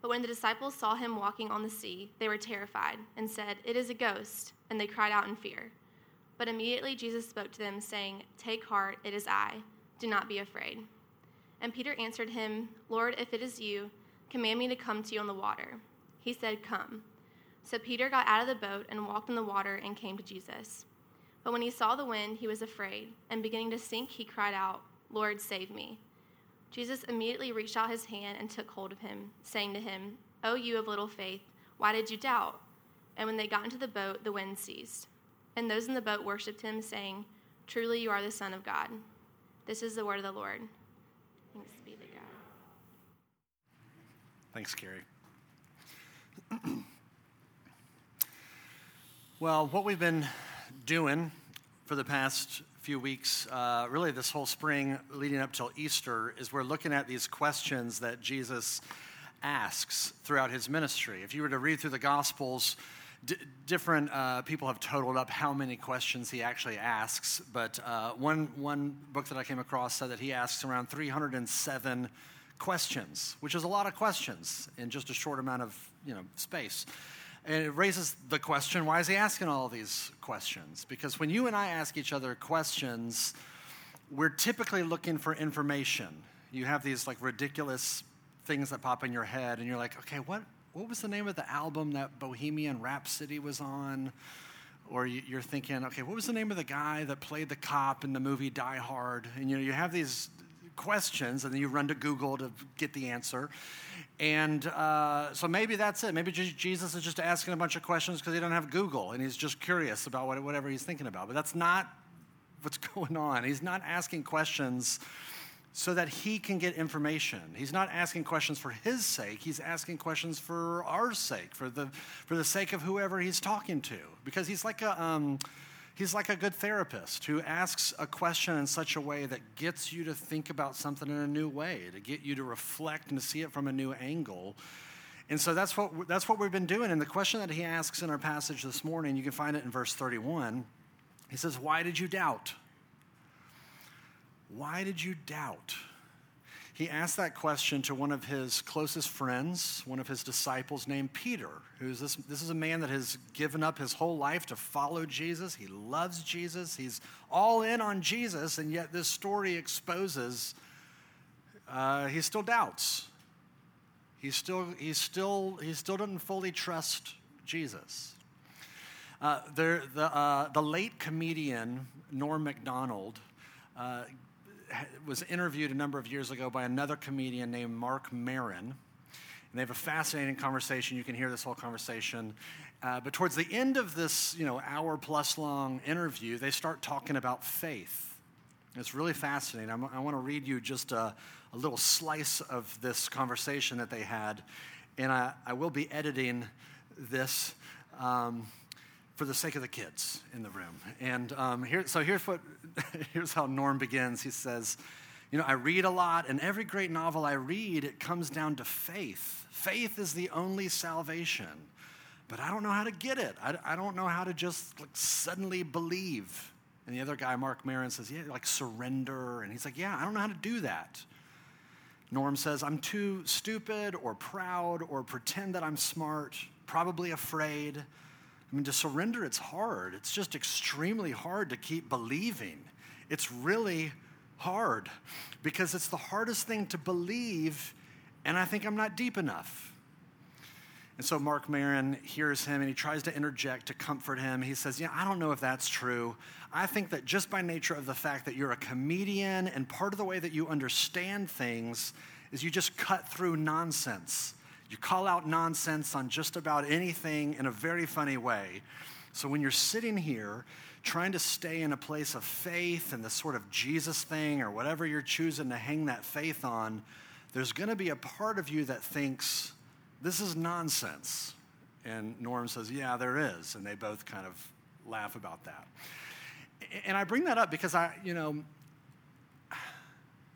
But when the disciples saw him walking on the sea, they were terrified and said, It is a ghost, and they cried out in fear. But immediately Jesus spoke to them, saying, Take heart, it is I. Do not be afraid. And Peter answered him, Lord, if it is you, command me to come to you on the water. He said, Come. So Peter got out of the boat and walked in the water and came to Jesus. But when he saw the wind, he was afraid, and beginning to sink, he cried out, Lord, save me. Jesus immediately reached out his hand and took hold of him, saying to him, O you of little faith, why did you doubt? And when they got into the boat, the wind ceased. And those in the boat worshipped him, saying, Truly you are the Son of God. This is the word of the Lord. Thanks be to God. Thanks, Carrie. well, what we've been doing for the past few weeks, uh, really this whole spring leading up till Easter, is we're looking at these questions that Jesus asks throughout his ministry. If you were to read through the Gospels, D- different uh, people have totaled up how many questions he actually asks, but uh, one, one book that I came across said that he asks around 307 questions, which is a lot of questions in just a short amount of you know, space. And it raises the question why is he asking all these questions? Because when you and I ask each other questions, we're typically looking for information. You have these like ridiculous things that pop in your head, and you're like, okay, what, what was the name of the album that Bohemian Rhapsody was on? Or you're thinking, okay, what was the name of the guy that played the cop in the movie Die Hard? And you know, you have these questions, and then you run to Google to get the answer. And uh, so maybe that's it. Maybe Jesus is just asking a bunch of questions because he doesn't have Google and he's just curious about whatever he's thinking about. But that's not what's going on. He's not asking questions so that he can get information. He's not asking questions for his sake, he's asking questions for our sake, for the, for the sake of whoever he's talking to. Because he's like a. Um, He's like a good therapist who asks a question in such a way that gets you to think about something in a new way, to get you to reflect and to see it from a new angle. And so that's what, that's what we've been doing. And the question that he asks in our passage this morning, you can find it in verse 31. He says, Why did you doubt? Why did you doubt? He asked that question to one of his closest friends, one of his disciples named Peter, who's this, this is a man that has given up his whole life to follow Jesus. He loves Jesus. He's all in on Jesus, and yet this story exposes uh, he still doubts. He still, he still, he still doesn't fully trust Jesus. Uh, there, the, uh, the late comedian Norm Macdonald uh, was interviewed a number of years ago by another comedian named Marc Maron. And they have a fascinating conversation. You can hear this whole conversation. Uh, but towards the end of this, you know, hour plus long interview, they start talking about faith. It's really fascinating. I'm, i want to read you just a, a, little slice of this conversation that they had. And I, I will be editing this. Um, for the sake of the kids in the room. And um, here, so here's what, here's how Norm begins. He says, you know, I read a lot, and every great novel I read, it comes down to faith. Faith is the only salvation, but I don't know how to get it. I, I don't know how to just like suddenly believe. And the other guy, Marc Maron, says, yeah, like surrender. And he's like, yeah, I don't know how to do that. Norm says, I'm too stupid or proud or pretend that I'm smart, probably afraid. I mean, to surrender, it's hard. It's just extremely hard to keep believing. It's really hard because it's the hardest thing to believe, and I think I'm not deep enough. And so Marc Maron hears him and he tries to interject to comfort him. He says, Yeah, I don't know if that's true. I think that just by nature of the fact that you're a comedian and part of the way that you understand things is you just cut through nonsense. You call out nonsense on just about anything in a very funny way. So when you're sitting here trying to stay in a place of faith and the sort of Jesus thing or whatever you're choosing to hang that faith on, there's going to be a part of you that thinks, this is nonsense. And Norm says, Yeah, there is. And they both kind of laugh about that. And I bring that up because I, you know,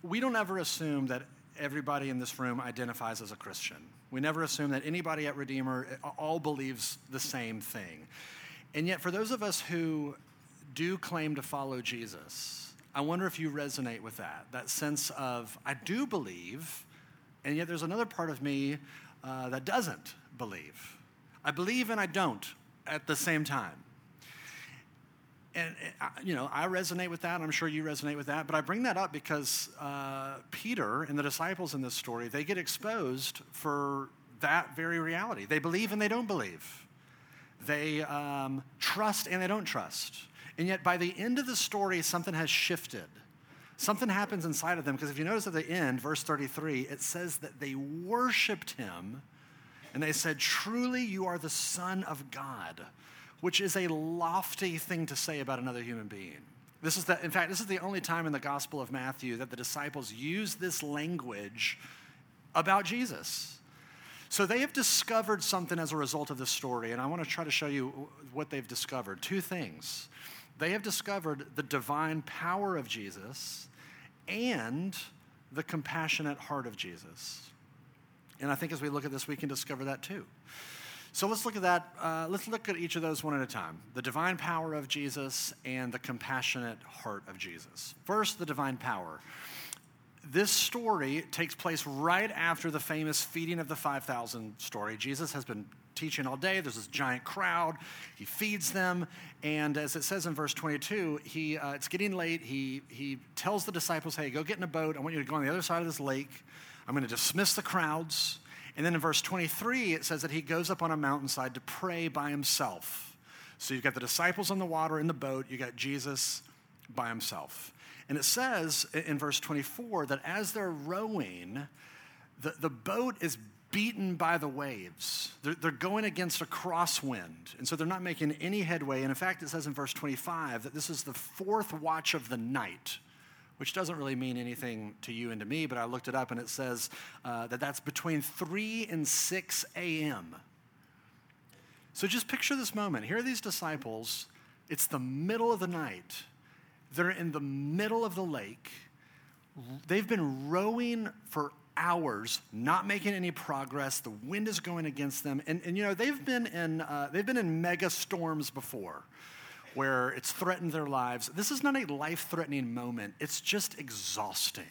we don't ever assume that everybody in this room identifies as a Christian. We never assume that anybody at Redeemer all believes the same thing. And yet, for those of us who do claim to follow Jesus, I wonder if you resonate with that, that sense of, I do believe, and yet there's another part of me uh, that doesn't believe. I believe and I don't at the same time. And, you know, I resonate with that. I'm sure you resonate with that. But I bring that up because uh, Peter and the disciples in this story, they get exposed for that very reality. They believe and they don't believe. They um, trust and they don't trust. And yet, by the end of the story, something has shifted. Something happens inside of them. Because if you notice at the end, verse 33, it says that they worshiped him and they said, Truly, you are the Son of God, which is a lofty thing to say about another human being. This is the, in fact, this is the only time in the Gospel of Matthew that the disciples use this language about Jesus. So they have discovered something as a result of this story, and I want to try to show you what they've discovered. Two things. They have discovered the divine power of Jesus and the compassionate heart of Jesus. And I think as we look at this, we can discover that too. So let's look at that. Uh, let's look at each of those one at a time the divine power of Jesus and the compassionate heart of Jesus. First, the divine power. This story takes place right after the famous feeding of the 5,000 story. Jesus has been teaching all day. There's this giant crowd. He feeds them. And as it says in verse 22, he, uh, it's getting late. He, he tells the disciples, hey, go get in a boat. I want you to go on the other side of this lake. I'm going to dismiss the crowds. And then in verse 23, it says that he goes up on a mountainside to pray by himself. So you've got the disciples on the water in the boat, you got Jesus by himself. And it says in verse 24 that as they're rowing, the, the boat is beaten by the waves. They're, they're going against a crosswind. And so they're not making any headway. And in fact, it says in verse 25 that this is the fourth watch of the night which doesn't really mean anything to you and to me, but I looked it up and it says uh, that that's between 3 and 6 a.m. So just picture this moment. Here are these disciples. It's the middle of the night. They're in the middle of the lake. They've been rowing for hours, not making any progress. The wind is going against them, and, and you know they've been in uh, they've been in mega storms before, where it's threatened their lives. This is not a life-threatening moment. It's just exhausting.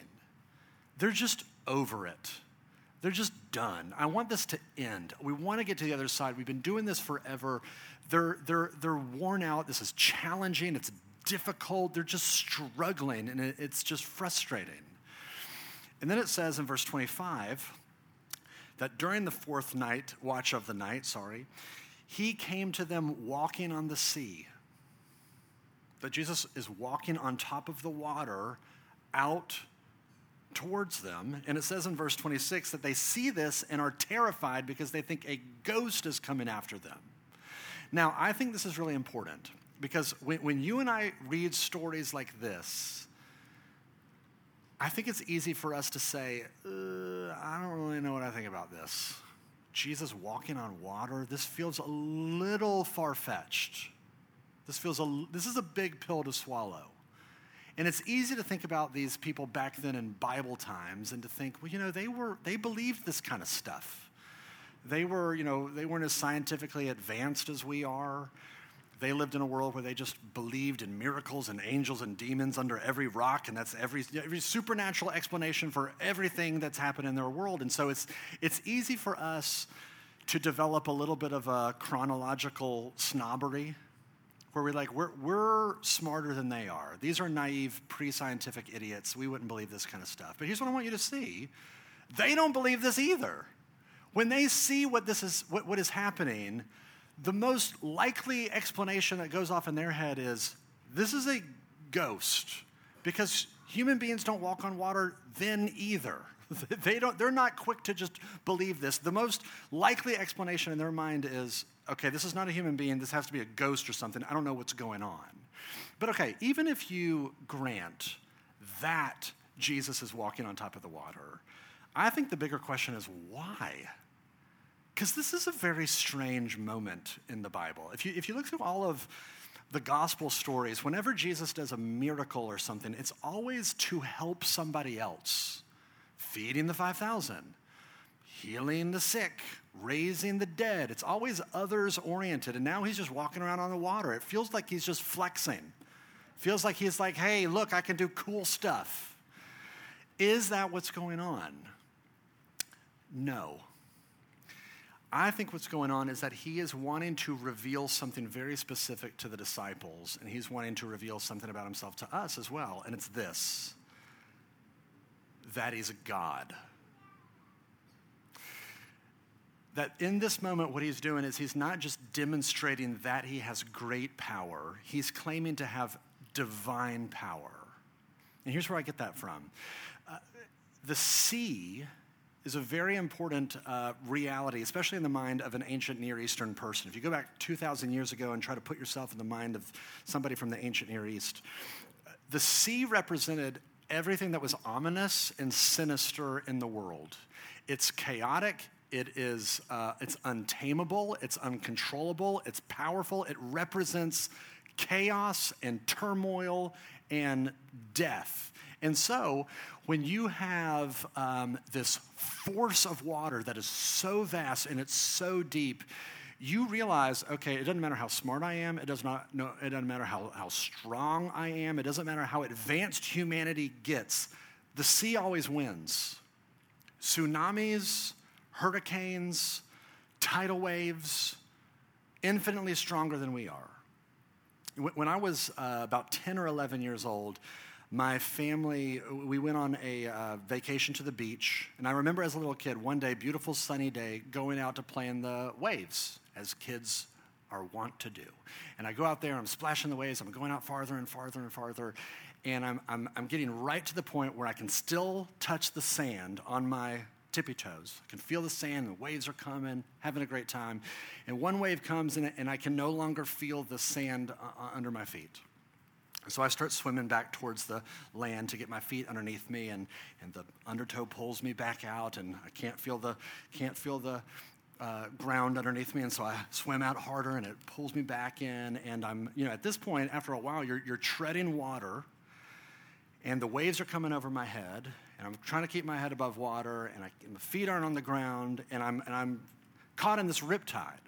They're just over it. They're just done. I want this to end. We want to get to the other side. We've been doing this forever. They're, they're, they're worn out. This is challenging. It's difficult. They're just struggling, and it's just frustrating. And then it says in verse 25 that during the fourth night, watch of the night, sorry, he came to them walking on the sea. That Jesus is walking on top of the water out towards them. And it says in verse 26 that they see this and are terrified because they think a ghost is coming after them. Now, I think this is really important because when, when you and I read stories like this, I think it's easy for us to say, uh, I don't really know what I think about this. Jesus walking on water, this feels a little far fetched. This feels a, this is a big pill to swallow. And it's easy to think about these people back then in Bible times and to think, well, you know, they were they believed this kind of stuff. They were, you know, they weren't as scientifically advanced as we are. They lived in a world where they just believed in miracles and angels and demons under every rock, and that's every, every supernatural explanation for everything that's happened in their world. And so it's, it's easy for us to develop a little bit of a chronological snobbery where we're like, we're, we're smarter than they are. These are naive, pre scientific idiots. We wouldn't believe this kind of stuff. But here's what I want you to see they don't believe this either. When they see what, this is, what, what is happening, the most likely explanation that goes off in their head is this is a ghost because human beings don't walk on water then either. they don't, they're not quick to just believe this. The most likely explanation in their mind is okay, this is not a human being, this has to be a ghost or something. I don't know what's going on. But okay, even if you grant that Jesus is walking on top of the water, I think the bigger question is why? because this is a very strange moment in the Bible. If you, if you look through all of the gospel stories, whenever Jesus does a miracle or something, it's always to help somebody else. Feeding the 5,000, healing the sick, raising the dead. It's always others oriented. And now he's just walking around on the water. It feels like he's just flexing. Feels like he's like, hey, look, I can do cool stuff. Is that what's going on? No. I think what's going on is that he is wanting to reveal something very specific to the disciples, and he's wanting to reveal something about himself to us as well. And it's this that he's God. That in this moment, what he's doing is he's not just demonstrating that he has great power, he's claiming to have divine power. And here's where I get that from uh, the sea is a very important uh, reality, especially in the mind of an ancient Near Eastern person. If you go back 2,000 years ago and try to put yourself in the mind of somebody from the ancient Near East, the sea represented everything that was ominous and sinister in the world. It's chaotic, it is uh, it's untamable, it's uncontrollable, it's powerful, it represents chaos and turmoil and death. And so, when you have um, this force of water that is so vast and it's so deep, you realize, okay, it doesn't matter how smart I am, it does not no, it doesn't matter how, how strong I am, it doesn't matter how advanced humanity gets. The sea always wins. Tsunamis, hurricanes, tidal waves, infinitely stronger than we are. When I was uh, about 10 or 11 years old, my family, we went on a uh, vacation to the beach. And I remember as a little kid, one day, beautiful sunny day, going out to play in the waves, as kids are wont to do. And I go out there, I'm splashing the waves, I'm going out farther and farther and farther. And I'm, I'm, I'm getting right to the point where I can still touch the sand on my tippy toes. I can feel the sand, the waves are coming, having a great time. And one wave comes, and, and I can no longer feel the sand uh, uh under my feet. So I start swimming back towards the land to get my feet underneath me, and, and the undertow pulls me back out, and I can't feel the, can't feel the uh, ground underneath me, and so I swim out harder, and it pulls me back in. And I'm, you know, at this point, after a while, you're, you're treading water, and the waves are coming over my head, and I'm trying to keep my head above water, and, I, and my feet aren't on the ground, and I'm, and I'm caught in this riptide.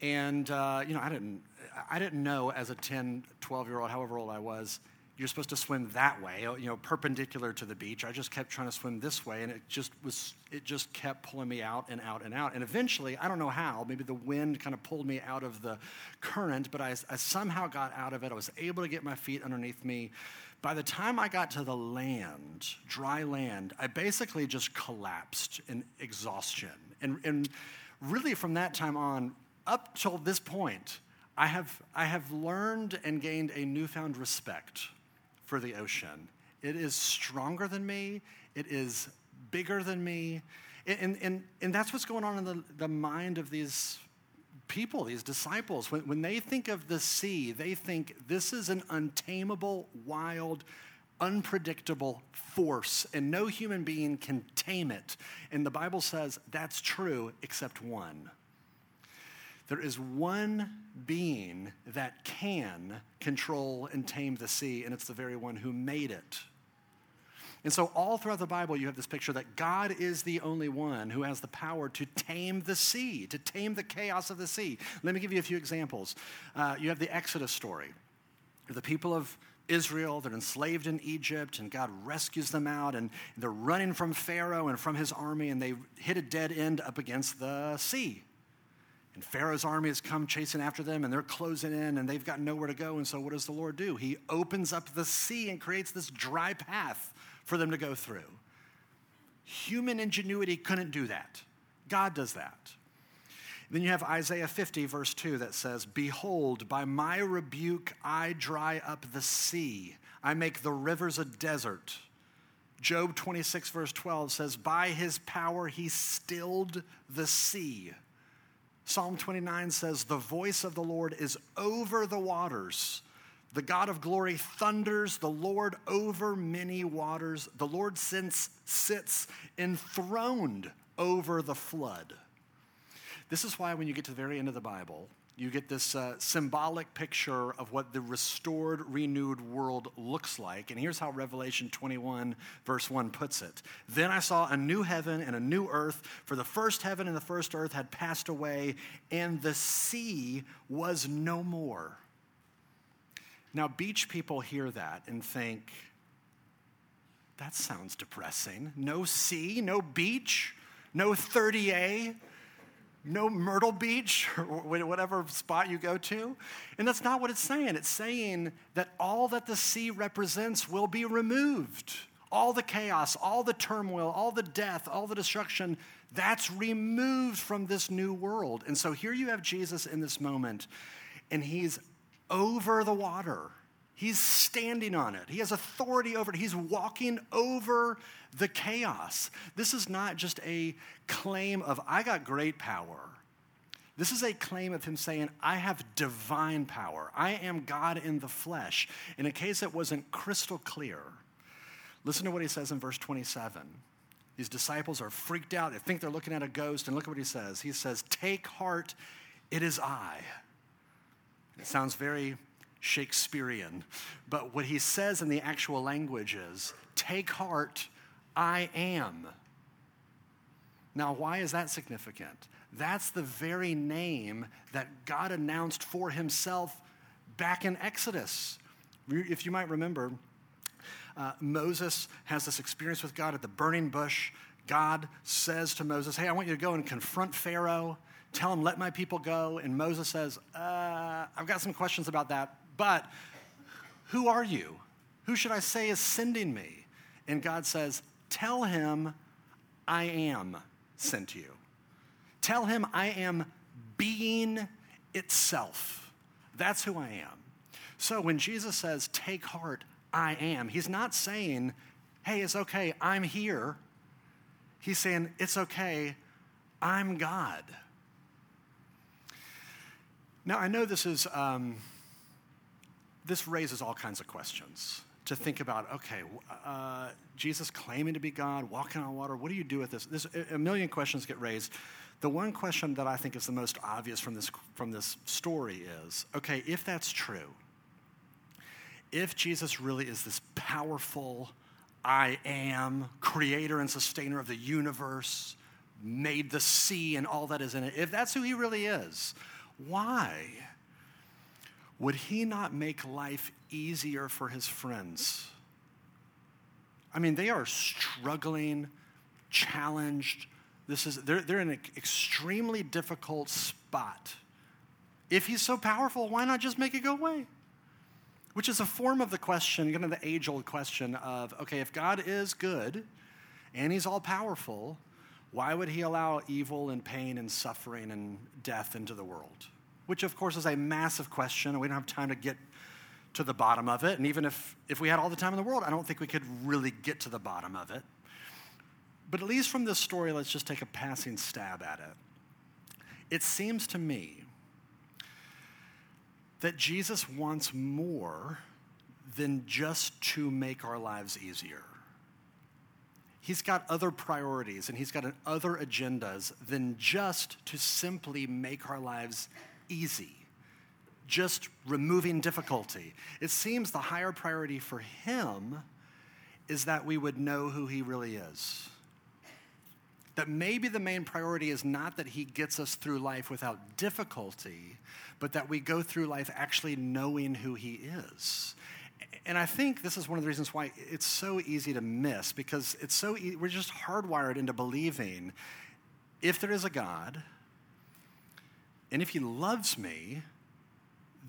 And, uh, you know, I didn't, I didn't know as a 10, 12 year old, however old I was, you're supposed to swim that way, you know, perpendicular to the beach. I just kept trying to swim this way, and it just was, it just kept pulling me out and out and out. And eventually, I don't know how, maybe the wind kind of pulled me out of the current, but I, I somehow got out of it. I was able to get my feet underneath me. By the time I got to the land, dry land, I basically just collapsed in exhaustion. And, and really, from that time on, up till this point, I have, I have learned and gained a newfound respect for the ocean. It is stronger than me, it is bigger than me. And, and, and that's what's going on in the, the mind of these people, these disciples. When, when they think of the sea, they think this is an untamable, wild, unpredictable force, and no human being can tame it. And the Bible says that's true except one. There is one being that can control and tame the sea, and it's the very one who made it. And so, all throughout the Bible, you have this picture that God is the only one who has the power to tame the sea, to tame the chaos of the sea. Let me give you a few examples. Uh, you have the Exodus story. The people of Israel, they're enslaved in Egypt, and God rescues them out, and they're running from Pharaoh and from his army, and they hit a dead end up against the sea. And Pharaoh's army has come chasing after them, and they're closing in, and they've got nowhere to go. And so, what does the Lord do? He opens up the sea and creates this dry path for them to go through. Human ingenuity couldn't do that. God does that. Then you have Isaiah 50, verse 2, that says, Behold, by my rebuke I dry up the sea, I make the rivers a desert. Job 26, verse 12 says, By his power he stilled the sea. Psalm 29 says, The voice of the Lord is over the waters. The God of glory thunders, the Lord over many waters. The Lord sits, enthroned over the flood. This is why when you get to the very end of the Bible, you get this uh, symbolic picture of what the restored, renewed world looks like. And here's how Revelation 21, verse 1 puts it Then I saw a new heaven and a new earth, for the first heaven and the first earth had passed away, and the sea was no more. Now, beach people hear that and think, that sounds depressing. No sea, no beach, no 30A no Myrtle Beach or whatever spot you go to. And that's not what it's saying. It's saying that all that the sea represents will be removed. All the chaos, all the turmoil, all the death, all the destruction, that's removed from this new world. And so here you have Jesus in this moment, and he's over the water. He's standing on it. He has authority over it. He's walking over the chaos. This is not just a claim of, I got great power. This is a claim of him saying, I have divine power. I am God in the flesh. In a case that wasn't crystal clear, listen to what he says in verse 27. These disciples are freaked out. They think they're looking at a ghost. And look at what he says. He says, Take heart, it is I. It sounds very Shakespearean. But what he says in the actual language is, Take heart, I am. Now, why is that significant? That's the very name that God announced for himself back in Exodus. If you might remember, uh, Moses has this experience with God at the burning bush. God says to Moses, Hey, I want you to go and confront Pharaoh. Tell him, let my people go. And Moses says, uh, I've got some questions about that. But who are you? Who should I say is sending me? And God says, Tell him I am sent you. Tell him I am being itself. That's who I am. So when Jesus says, Take heart, I am, he's not saying, Hey, it's okay, I'm here. He's saying, It's okay, I'm God. Now, I know this is. Um, this raises all kinds of questions to think about okay, uh, Jesus claiming to be God, walking on water, what do you do with this? A million questions get raised. The one question that I think is the most obvious from this, from this story is okay, if that's true, if Jesus really is this powerful, I am, creator and sustainer of the universe, made the sea and all that is in it, if that's who he really is, why? would he not make life easier for his friends? I mean, they are struggling, challenged. This is, they're, they're in an extremely difficult spot. If he's so powerful, why not just make it go away? Which is a form of the question, kind of the age old question of okay, if God is good and he's all powerful, why would he allow evil and pain and suffering and death into the world? Which of course is a massive question, and we don't have time to get to the bottom of it. And even if, if we had all the time in the world, I don't think we could really get to the bottom of it. But at least from this story, let's just take a passing stab at it. It seems to me that Jesus wants more than just to make our lives easier. He's got other priorities and he's got other agendas than just to simply make our lives easy, just removing difficulty. It seems the higher priority for him is that we would know who he really is. That maybe the main priority is not that he gets us through life without difficulty, but that we go through life actually knowing who he is. And I think this is one of the reasons why it's so easy to miss because it's so e- we're just hardwired into believing if there is a God, and if he loves me,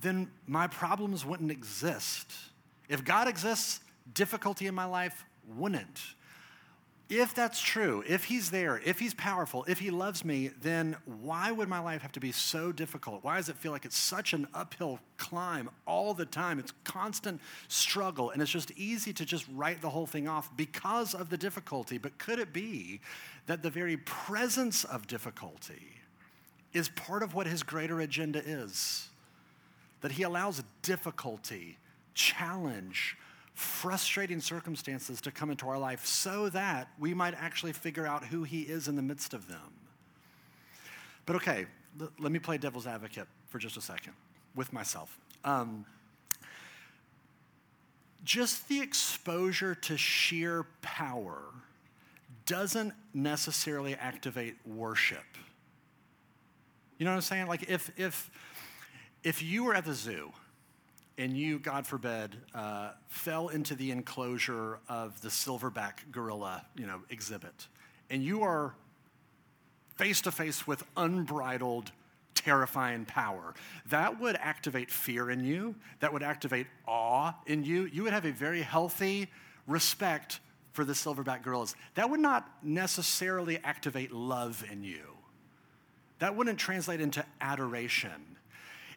then my problems wouldn't exist. If God exists, difficulty in my life wouldn't. If that's true, if he's there, if he's powerful, if he loves me, then why would my life have to be so difficult? Why does it feel like it's such an uphill climb all the time? It's constant struggle, and it's just easy to just write the whole thing off because of the difficulty. But could it be that the very presence of difficulty is part of what his greater agenda is. That he allows difficulty, challenge, frustrating circumstances to come into our life so that we might actually figure out who he is in the midst of them. But okay, l- let me play devil's advocate for just a second with myself. Um, just the exposure to sheer power doesn't necessarily activate worship. You know what I'm saying? Like if if if you were at the zoo and you, God forbid, uh, fell into the enclosure of the silverback gorilla, you know, exhibit, and you are face to face with unbridled, terrifying power, that would activate fear in you. That would activate awe in you. You would have a very healthy respect for the silverback gorillas. That would not necessarily activate love in you. That wouldn't translate into adoration.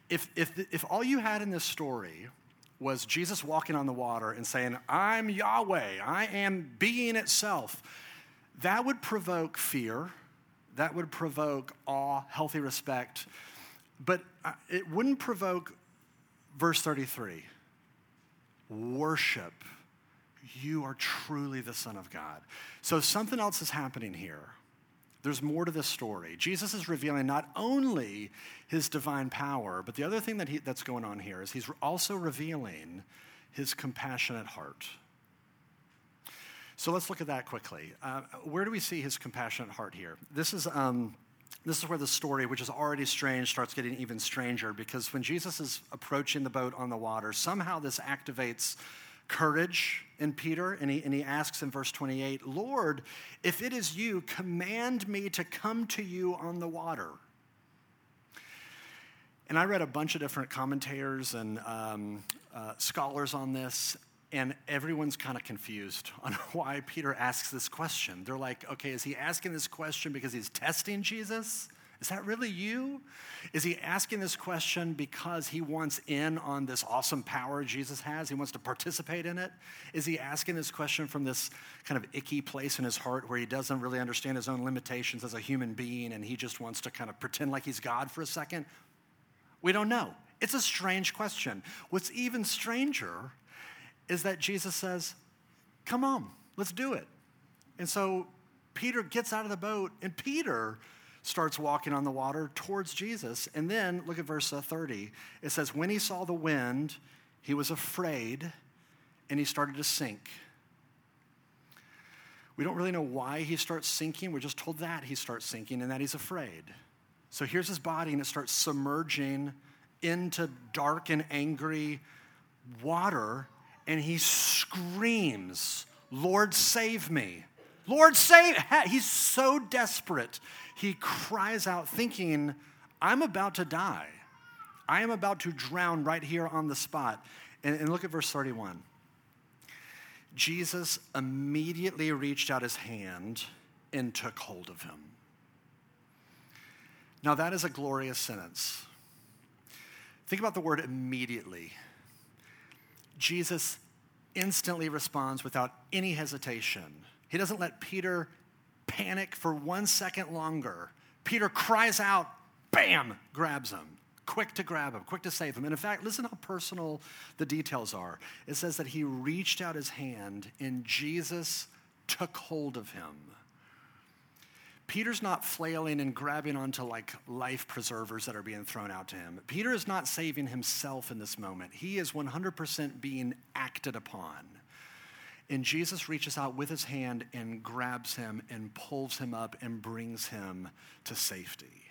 If, if, if all you had in this story was Jesus walking on the water and saying, I'm Yahweh, I am being itself, that would provoke fear that would provoke awe, healthy respect, but uh, it wouldn't provoke verse 33 worship. You are truly the Son of God. So something else is happening here. There's more to this story. Jesus is revealing not only his divine power, but the other thing that he, that's going on here is he's also revealing his compassionate heart. So let's look at that quickly. Uh, where do we see his compassionate heart here? This is, um, this is where the story, which is already strange, starts getting even stranger because when Jesus is approaching the boat on the water, somehow this activates courage in Peter, and he, and he asks in verse 28 Lord, if it is you, command me to come to you on the water. And I read a bunch of different commentators and um, uh, scholars on this, and everyone's kind of confused on why Peter asks this question. They're like, okay, is he asking this question because he's testing Jesus? Is that really you? Is he asking this question because he wants in on this awesome power Jesus has? He wants to participate in it? Is he asking this question from this kind of icky place in his heart where he doesn't really understand his own limitations as a human being and he just wants to kind of pretend like he's God for a second? We don't know. It's a strange question. What's even stranger is that Jesus says, Come on, let's do it. And so Peter gets out of the boat, and Peter starts walking on the water towards Jesus. And then look at verse uh, 30. It says, When he saw the wind, he was afraid and he started to sink. We don't really know why he starts sinking. We're just told that he starts sinking and that he's afraid. So here's his body, and it starts submerging into dark and angry water and he screams, Lord, save me. Lord, save. He's so desperate. He cries out, thinking, I'm about to die. I am about to drown right here on the spot. And, and look at verse 31. Jesus immediately reached out his hand and took hold of him. Now, that is a glorious sentence. Think about the word immediately. Jesus instantly responds without any hesitation. He doesn't let Peter panic for one second longer. Peter cries out, bam, grabs him. Quick to grab him, quick to save him. And in fact, listen how personal the details are. It says that he reached out his hand and Jesus took hold of him. Peter's not flailing and grabbing onto like life preservers that are being thrown out to him. Peter is not saving himself in this moment. He is 100% being acted upon. And Jesus reaches out with his hand and grabs him and pulls him up and brings him to safety.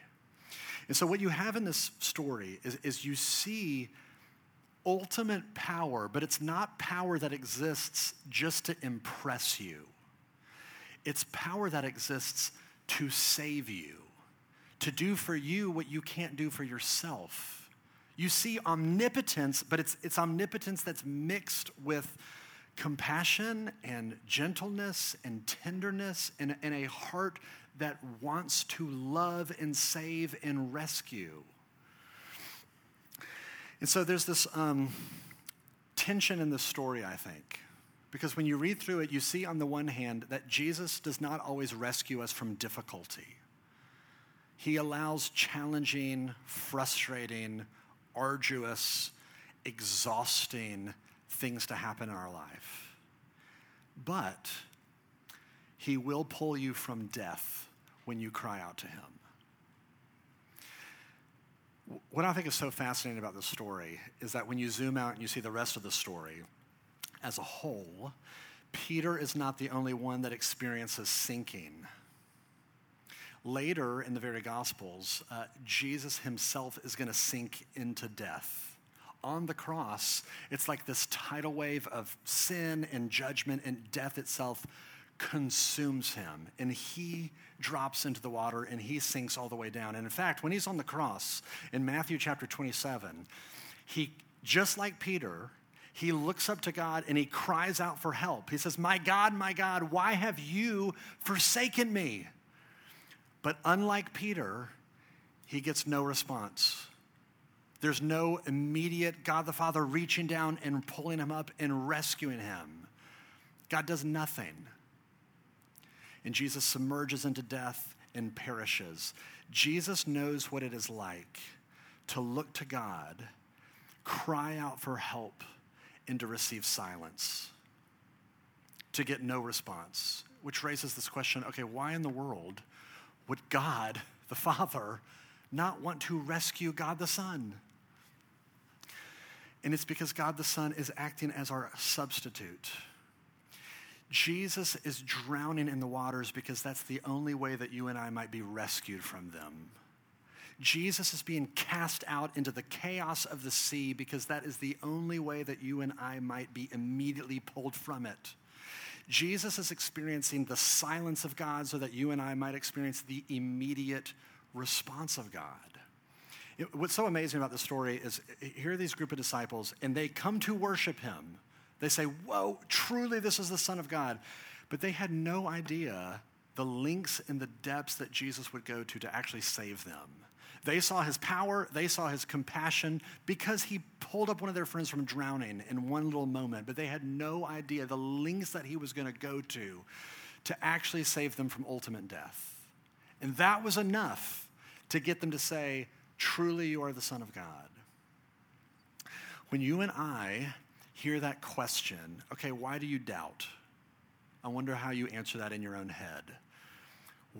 And so, what you have in this story is, is you see ultimate power, but it's not power that exists just to impress you, it's power that exists to save you, to do for you what you can't do for yourself. You see omnipotence, but it's, it's omnipotence that's mixed with compassion and gentleness and tenderness and, and a heart that wants to love and save and rescue. And so there's this um, tension in the story, I think. Because when you read through it, you see on the one hand that Jesus does not always rescue us from difficulty. He allows challenging, frustrating, arduous, exhausting things to happen in our life. But He will pull you from death when you cry out to Him. What I think is so fascinating about this story is that when you zoom out and you see the rest of the story as a whole, Peter is not the only one that experiences sinking. Later in the very Gospels, uh, Jesus himself is going to sink into death. On the cross, it's like this tidal wave of sin and judgment, and death itself consumes him. And he drops into the water and he sinks all the way down. And in fact, when he's on the cross in Matthew chapter 27, he, just like Peter, he looks up to God and he cries out for help. He says, My God, my God, why have you forsaken me? But unlike Peter, he gets no response. There's no immediate God the Father reaching down and pulling him up and rescuing him. God does nothing. And Jesus submerges into death and perishes. Jesus knows what it is like to look to God, cry out for help, and to receive silence, to get no response, which raises this question okay, why in the world would God, the Father, not want to rescue God the Son? And it's because God the Son is acting as our substitute. Jesus is drowning in the waters because that's the only way that you and I might be rescued from them. Jesus is being cast out into the chaos of the sea because that is the only way that you and I might be immediately pulled from it. Jesus is experiencing the silence of God so that you and I might experience the immediate response of God. It, what's so amazing about the story is here are these group of disciples, and they come to worship him. They say, Whoa, truly, this is the Son of God. But they had no idea the links and the depths that Jesus would go to to actually save them. They saw his power, they saw his compassion because he pulled up one of their friends from drowning in one little moment, but they had no idea the links that he was going to go to to actually save them from ultimate death. And that was enough to get them to say, Truly, you are the Son of God. When you and I hear that question, okay, why do you doubt? I wonder how you answer that in your own head.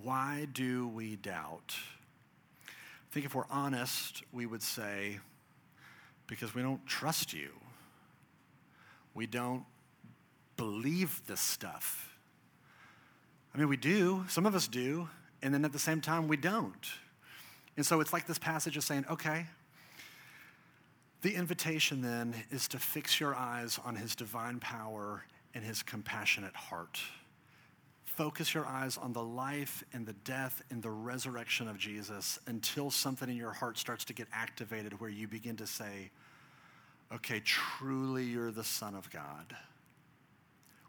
Why do we doubt? I think if we're honest, we would say, because we don't trust you. We don't believe this stuff. I mean, we do, some of us do, and then at the same time, we don't. And so it's like this passage is saying, okay, the invitation then is to fix your eyes on his divine power and his compassionate heart. Focus your eyes on the life and the death and the resurrection of Jesus until something in your heart starts to get activated where you begin to say, okay, truly you're the Son of God.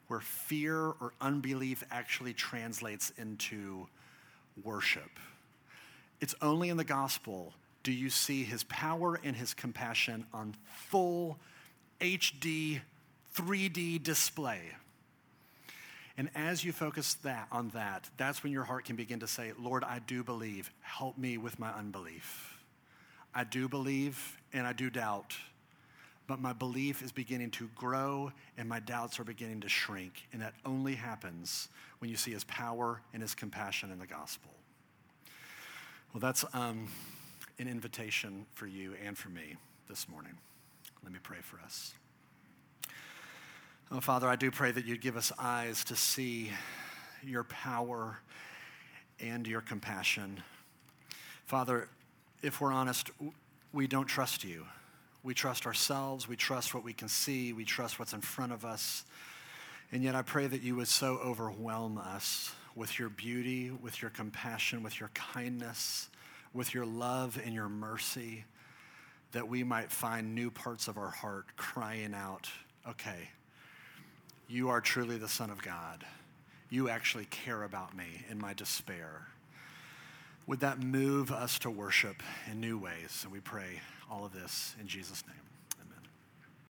Where fear or unbelief actually translates into worship. It's only in the gospel do you see his power and his compassion on full HD 3D display. And as you focus that on that, that's when your heart can begin to say, Lord, I do believe. Help me with my unbelief. I do believe and I do doubt, but my belief is beginning to grow and my doubts are beginning to shrink. And that only happens when you see his power and his compassion in the gospel. Well, that's um, an invitation for you and for me this morning. Let me pray for us. Oh, Father, I do pray that you'd give us eyes to see your power and your compassion. Father, if we're honest, we don't trust you. We trust ourselves. We trust what we can see. We trust what's in front of us. And yet, I pray that you would so overwhelm us with your beauty, with your compassion, with your kindness, with your love and your mercy, that we might find new parts of our heart crying out, okay, you are truly the Son of God. You actually care about me in my despair. Would that move us to worship in new ways? And we pray all of this in Jesus' name.